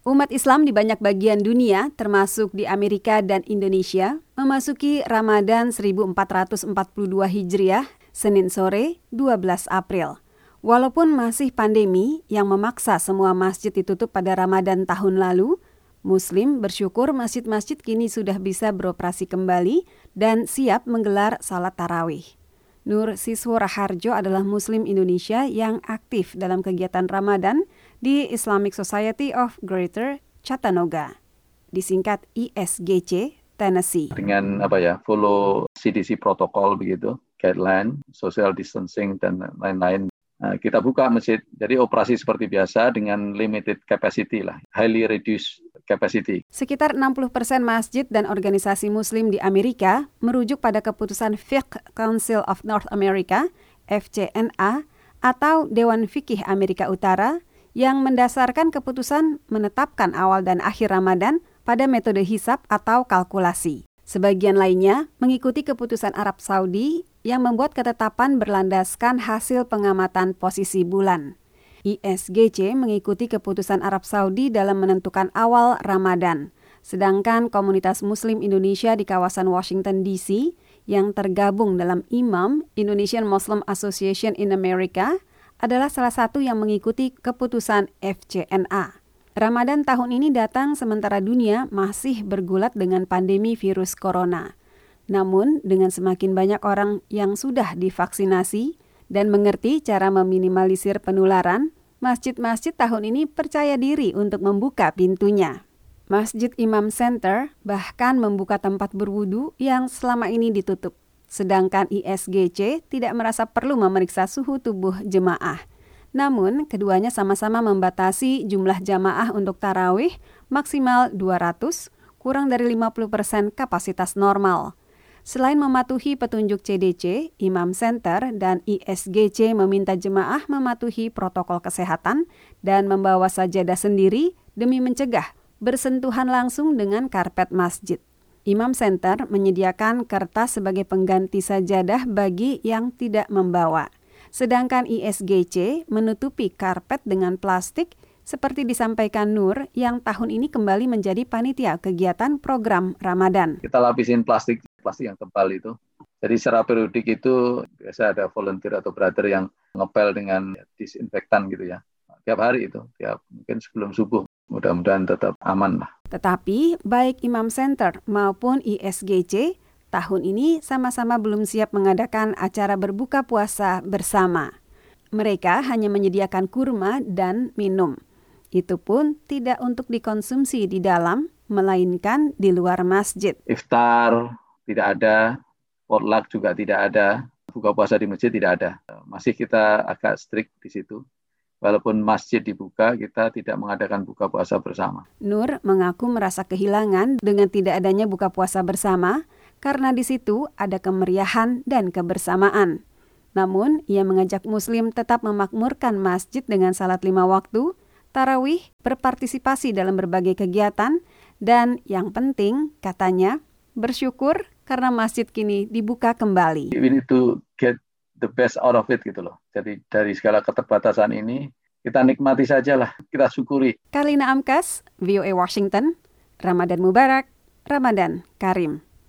Umat Islam di banyak bagian dunia, termasuk di Amerika dan Indonesia, memasuki Ramadan 1442 Hijriah, Senin sore 12 April. Walaupun masih pandemi yang memaksa semua masjid ditutup pada Ramadan tahun lalu, Muslim bersyukur masjid-masjid kini sudah bisa beroperasi kembali dan siap menggelar salat tarawih. Nur Siswo Raharjo adalah Muslim Indonesia yang aktif dalam kegiatan Ramadan di Islamic Society of Greater Chattanooga, disingkat ISGC, Tennessee. Dengan apa ya, follow CDC protokol begitu, guideline, social distancing dan lain-lain. Nah, kita buka masjid, jadi operasi seperti biasa dengan limited capacity lah, highly reduced capacity. Sekitar 60 persen masjid dan organisasi muslim di Amerika merujuk pada keputusan Fiqh Council of North America, FCNA, atau Dewan Fikih Amerika Utara yang mendasarkan keputusan menetapkan awal dan akhir Ramadan pada metode hisap atau kalkulasi. Sebagian lainnya mengikuti keputusan Arab Saudi yang membuat ketetapan berlandaskan hasil pengamatan posisi bulan. ISGC mengikuti keputusan Arab Saudi dalam menentukan awal Ramadan, sedangkan komunitas Muslim Indonesia di kawasan Washington DC yang tergabung dalam IMAM Indonesian Muslim Association in America adalah salah satu yang mengikuti keputusan FCNA. Ramadan tahun ini datang sementara dunia masih bergulat dengan pandemi virus corona. Namun, dengan semakin banyak orang yang sudah divaksinasi dan mengerti cara meminimalisir penularan, masjid-masjid tahun ini percaya diri untuk membuka pintunya. Masjid Imam Center bahkan membuka tempat berwudu yang selama ini ditutup. Sedangkan ISGC tidak merasa perlu memeriksa suhu tubuh jemaah. Namun, keduanya sama-sama membatasi jumlah jamaah untuk tarawih maksimal 200, kurang dari 50 persen kapasitas normal. Selain mematuhi petunjuk CDC, Imam Center dan ISGC meminta jemaah mematuhi protokol kesehatan dan membawa sajadah sendiri demi mencegah bersentuhan langsung dengan karpet masjid. Imam Center menyediakan kertas sebagai pengganti sajadah bagi yang tidak membawa. Sedangkan ISGC menutupi karpet dengan plastik seperti disampaikan Nur yang tahun ini kembali menjadi panitia kegiatan program Ramadan. Kita lapisin plastik, plastik yang tebal itu. Jadi secara periodik itu biasa ada volunteer atau brother yang ngepel dengan disinfektan gitu ya. Tiap hari itu, tiap mungkin sebelum subuh. Mudah-mudahan tetap aman lah. Tetapi baik Imam Center maupun ISGC tahun ini sama-sama belum siap mengadakan acara berbuka puasa bersama. Mereka hanya menyediakan kurma dan minum. Itu pun tidak untuk dikonsumsi di dalam, melainkan di luar masjid. Iftar tidak ada, potluck juga tidak ada, buka puasa di masjid tidak ada. Masih kita agak strict di situ walaupun masjid dibuka, kita tidak mengadakan buka puasa bersama. Nur mengaku merasa kehilangan dengan tidak adanya buka puasa bersama karena di situ ada kemeriahan dan kebersamaan. Namun, ia mengajak Muslim tetap memakmurkan masjid dengan salat lima waktu, tarawih, berpartisipasi dalam berbagai kegiatan, dan yang penting, katanya, bersyukur karena masjid kini dibuka kembali. We need to get the best out of it gitu loh. Jadi dari segala keterbatasan ini kita nikmati saja lah, kita syukuri. Kalina Amkas, VOA Washington, Ramadan Mubarak, Ramadan Karim.